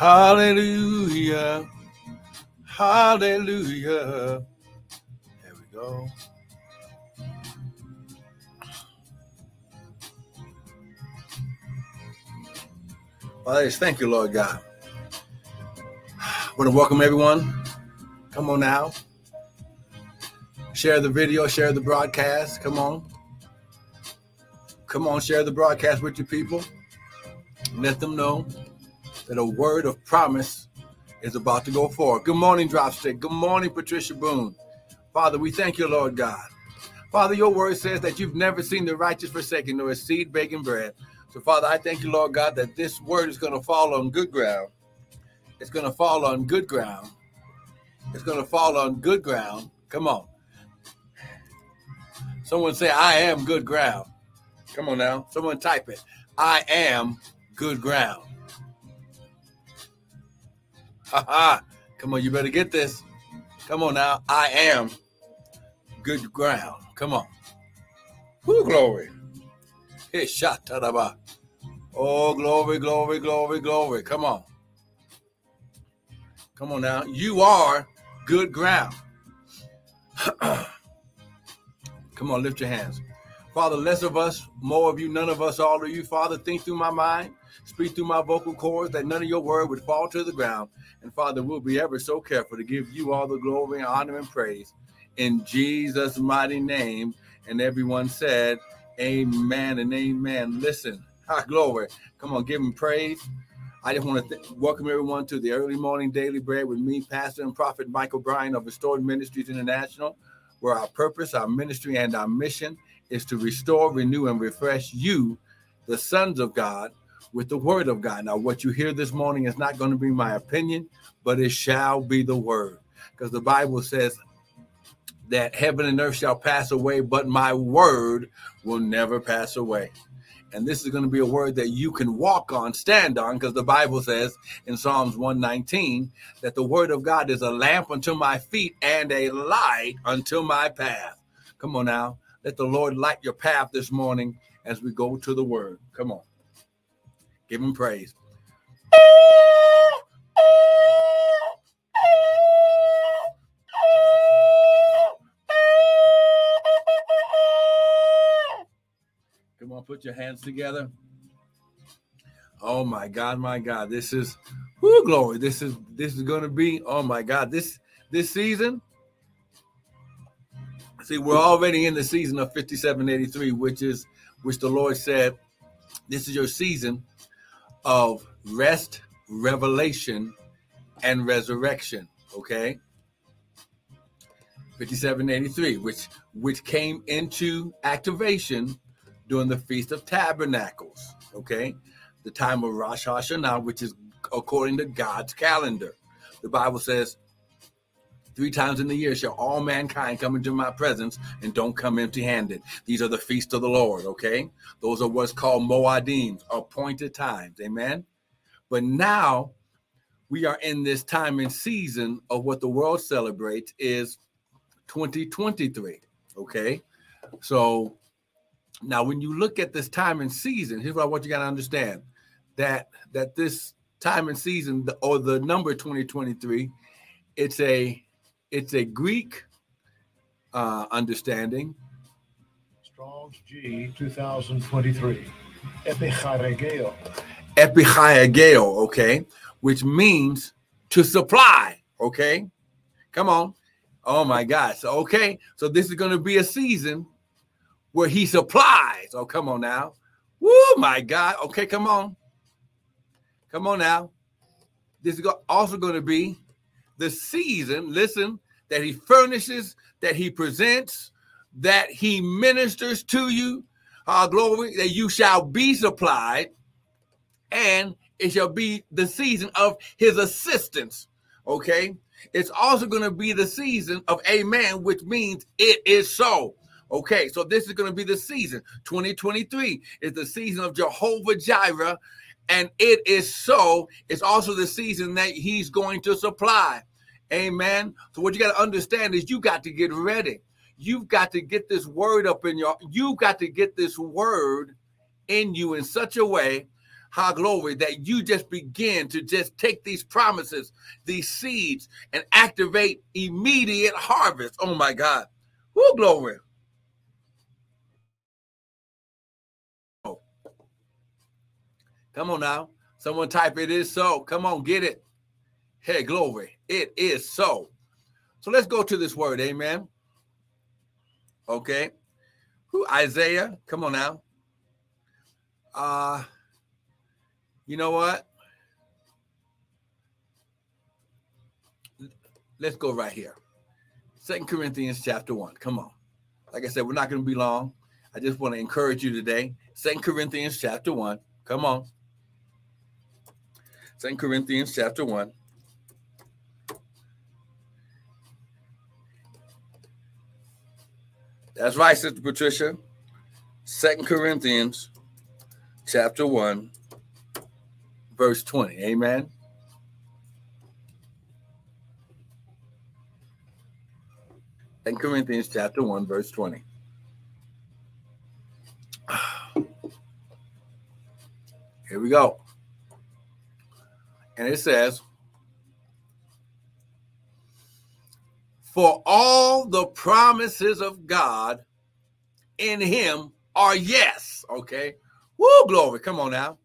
Hallelujah. Hallelujah. There we go. Father, thank you, Lord God. I want to welcome everyone. Come on now. Share the video, share the broadcast. Come on. Come on, share the broadcast with your people. Let them know that a word of promise is about to go forward. Good morning, Dropstick. Good morning, Patricia Boone. Father, we thank you, Lord God. Father, your word says that you've never seen the righteous forsaken nor a seed begging bread. So, Father, I thank you, Lord God, that this word is going to fall on good ground. It's going to fall on good ground. It's going to fall on good ground. Come on. Someone say, I am good ground. Come on now. Someone type it. I am good ground. Ha. Come on, you better get this. Come on now. I am good ground. Come on. Who glory. Hey, shot tadaba. Oh, glory, glory, glory, glory. Come on. Come on now. You are good ground. Come on, lift your hands. Father, less of us, more of you, none of us, all of you. Father, think through my mind, speak through my vocal cords, that none of your word would fall to the ground. And Father, we'll be ever so careful to give you all the glory and honor and praise in Jesus' mighty name. And everyone said, Amen and amen. Listen, high ah, glory. Come on, give him praise. I just want to th- welcome everyone to the early morning daily bread with me, Pastor and Prophet Michael Bryan of Restored Ministries International, where our purpose, our ministry, and our mission is to restore, renew, and refresh you, the sons of God, with the word of God. Now, what you hear this morning is not going to be my opinion, but it shall be the word. Because the Bible says that heaven and earth shall pass away, but my word will never pass away. And this is going to be a word that you can walk on, stand on, because the Bible says in Psalms 119 that the word of God is a lamp unto my feet and a light unto my path. Come on now. Let the Lord light your path this morning as we go to the word. Come on. Give him praise. Come on, put your hands together. Oh my God, my God. This is whoo glory. This is this is gonna be, oh my God, this this season. See, we're already in the season of 5783, which is which the Lord said, This is your season of rest, revelation, and resurrection. Okay. 5783, which which came into activation during the Feast of Tabernacles. Okay. The time of Rosh Hashanah, which is according to God's calendar. The Bible says, Three times in the year shall all mankind come into my presence and don't come empty handed. These are the feasts of the Lord, okay? Those are what's called Moadim, appointed times, amen? But now we are in this time and season of what the world celebrates is 2023, okay? So now when you look at this time and season, here's what I want you got to understand that that this time and season or the number 2023 it's a it's a Greek uh, understanding. Strong's G 2023. Epicharegeo. Epichiageo, okay, which means to supply, okay? Come on. Oh my God. So, okay, so this is going to be a season where he supplies. Oh, come on now. Woo, my God. Okay, come on. Come on now. This is also going to be the season, listen, that he furnishes, that he presents, that he ministers to you, our glory, that you shall be supplied, and it shall be the season of his assistance. Okay. It's also going to be the season of amen, which means it is so. Okay, so this is going to be the season. 2023 is the season of Jehovah Jireh, and it is so. It's also the season that he's going to supply. Amen. So what you got to understand is you got to get ready. You've got to get this word up in your. you've got to get this word in you in such a way How glory that you just begin to just take these promises, these seeds, and activate immediate harvest. Oh my God. Who glory. Oh. Come on now. Someone type it is so. Come on, get it. Hey, glory. It is so. So let's go to this word. Amen. Okay. Who Isaiah? Come on now. Uh you know what? Let's go right here. Second Corinthians chapter one. Come on. Like I said, we're not going to be long. I just want to encourage you today. Second Corinthians chapter one. Come on. Second Corinthians chapter one. That's right, Sister Patricia. Second Corinthians chapter 1, verse 20. Amen. Second Corinthians chapter 1, verse 20. Here we go. And it says, For all the promises of God in him are yes. Okay. Woo, glory. Come on now.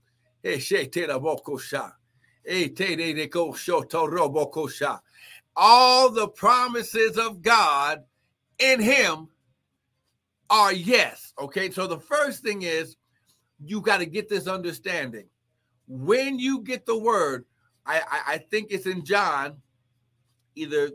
All the promises of God in him are yes. Okay. So the first thing is you got to get this understanding. When you get the word, I, I, I think it's in John, either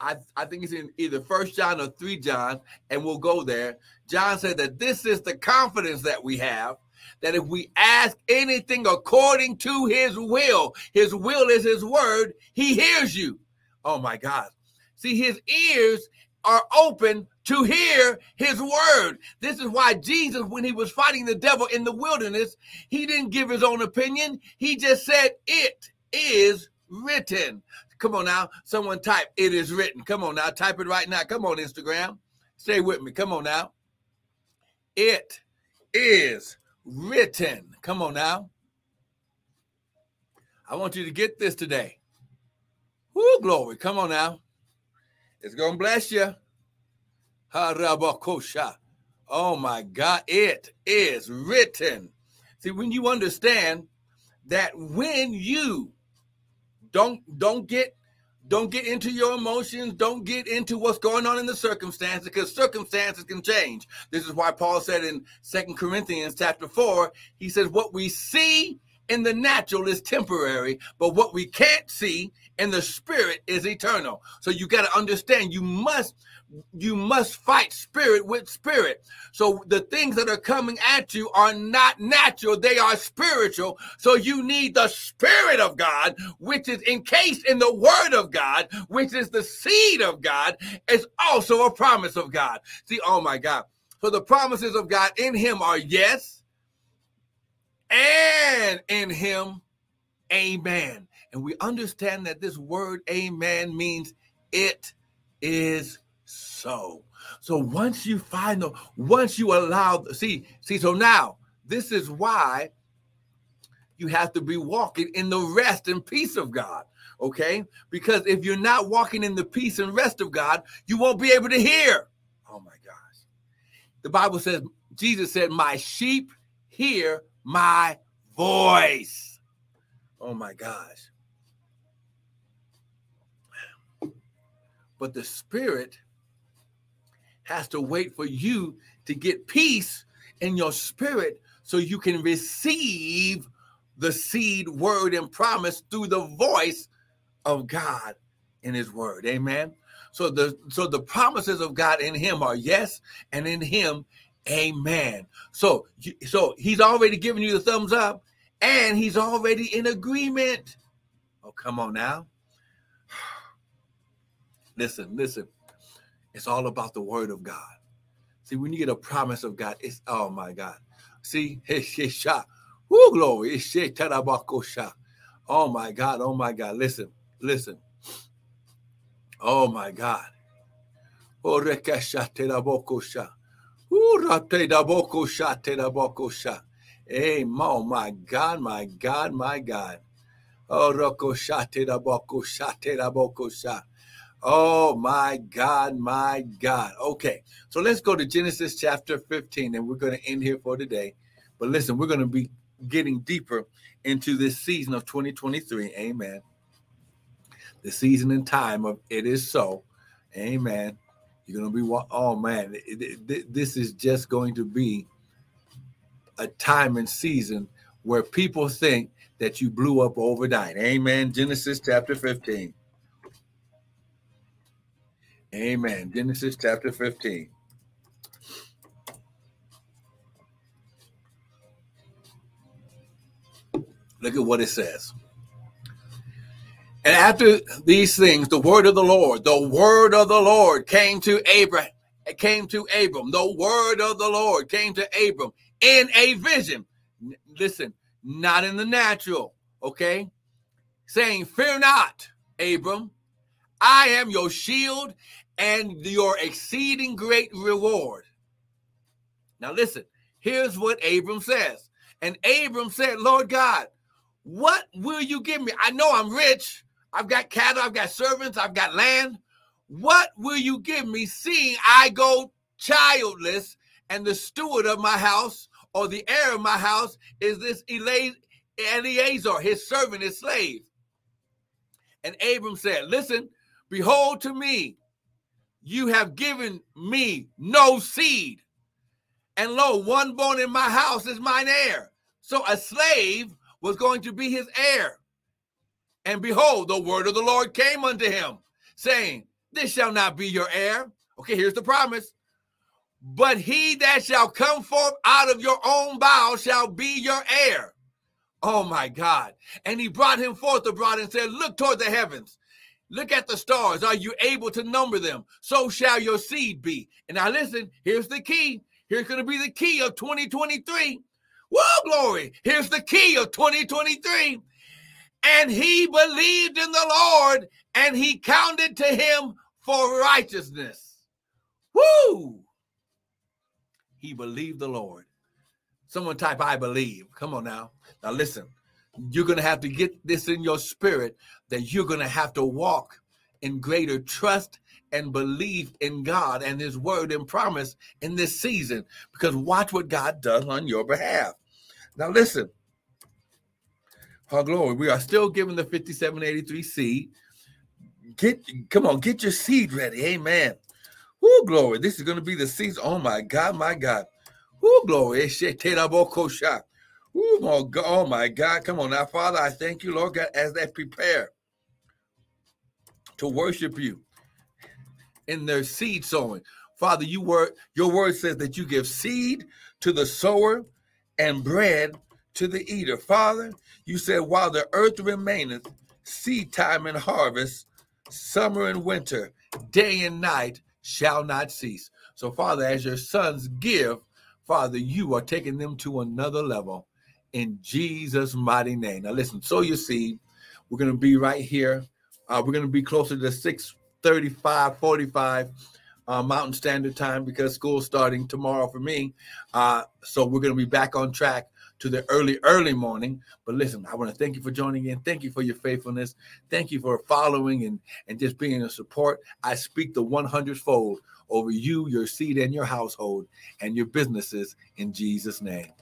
I, I think it's in either First John or three John, and we'll go there. John said that this is the confidence that we have that if we ask anything according to his will, his will is his word, he hears you. Oh my God. See, his ears are open to hear his word. This is why Jesus, when he was fighting the devil in the wilderness, he didn't give his own opinion. He just said, It is written. Come on now. Someone type, it is written. Come on now. Type it right now. Come on, Instagram. Stay with me. Come on now. It is written. Come on now. I want you to get this today. Whoo, glory. Come on now. It's going to bless you. Oh my God. It is written. See, when you understand that when you don't don't get don't get into your emotions. Don't get into what's going on in the circumstances because circumstances can change. This is why Paul said in Second Corinthians chapter 4, he says, What we see in the natural is temporary, but what we can't see in the spirit is eternal. So you got to understand you must you must fight spirit with spirit. So the things that are coming at you are not natural, they are spiritual. So you need the spirit of God, which is encased in the word of God, which is the seed of God, is also a promise of God. See, oh my God. So the promises of God in him are yes, and in him, amen. And we understand that this word amen means it is so. So once you find the, once you allow, see, see, so now this is why you have to be walking in the rest and peace of God. Okay? Because if you're not walking in the peace and rest of God, you won't be able to hear. Oh my gosh. The Bible says, Jesus said, My sheep hear my voice. Oh my gosh. But the Spirit has to wait for you to get peace in your spirit so you can receive the seed, word, and promise through the voice of God in his word. Amen. So the so the promises of God in him are yes, and in him, amen. So so he's already given you the thumbs up, and he's already in agreement. Oh, come on now. Listen, listen. It's all about the word of God. See, when you get a promise of God, it's oh my God. See, Woo, glory. Oh my God. Oh my God. Listen, listen. Oh my God. Oh, Oh my God, my God, my God. Oh, shate. Oh my God, my God. Okay, so let's go to Genesis chapter 15, and we're going to end here for today. But listen, we're going to be getting deeper into this season of 2023. Amen. The season and time of it is so. Amen. You're going to be, oh man, this is just going to be a time and season where people think that you blew up overnight. Amen. Genesis chapter 15. Amen. Genesis chapter 15. Look at what it says. And after these things, the word of the Lord, the word of the Lord came to Abraham, came to Abram. The word of the Lord came to Abram in a vision. Listen, not in the natural, okay? Saying, Fear not, Abram. I am your shield and your exceeding great reward. Now, listen, here's what Abram says. And Abram said, Lord God, what will you give me? I know I'm rich. I've got cattle, I've got servants, I've got land. What will you give me, seeing I go childless, and the steward of my house or the heir of my house is this Eliezer, his servant, his slave? And Abram said, Listen, behold to me, you have given me no seed. And lo, one born in my house is mine heir. So a slave was going to be his heir. And behold, the word of the Lord came unto him, saying, This shall not be your heir. Okay, here's the promise. But he that shall come forth out of your own bowels shall be your heir. Oh my God. And he brought him forth abroad and said, Look toward the heavens. Look at the stars. Are you able to number them? So shall your seed be. And now listen, here's the key. Here's going to be the key of 2023. Whoa, glory. Here's the key of 2023 and he believed in the Lord, and he counted to him for righteousness. Woo! He believed the Lord. Someone type, I believe. Come on now. Now listen, you're going to have to get this in your spirit that you're going to have to walk in greater trust and belief in God and His word and promise in this season because watch what God does on your behalf. Now, listen, our glory. We are still giving the 5783 seed. Get come on, get your seed ready. Amen. Whoo, glory. This is going to be the season. Oh my God, my God. Whoo, glory. Oh, Whoo, my God. Oh my God. Come on now, Father. I thank you, Lord God, as they prepare to worship you in their seed sowing. Father, you word your word says that you give seed to the sower and bread to the eater. Father, you said, while the earth remaineth, seed time and harvest, summer and winter, day and night shall not cease. So, Father, as your sons give, Father, you are taking them to another level in Jesus' mighty name. Now, listen, so you see, We're going to be right here. Uh, we're going to be closer to 635, 45 uh, Mountain Standard Time because school's starting tomorrow for me. Uh, so, we're going to be back on track to the early, early morning. But listen, I want to thank you for joining in. Thank you for your faithfulness. Thank you for following and, and just being a support. I speak the 100 fold over you, your seed, and your household and your businesses in Jesus' name.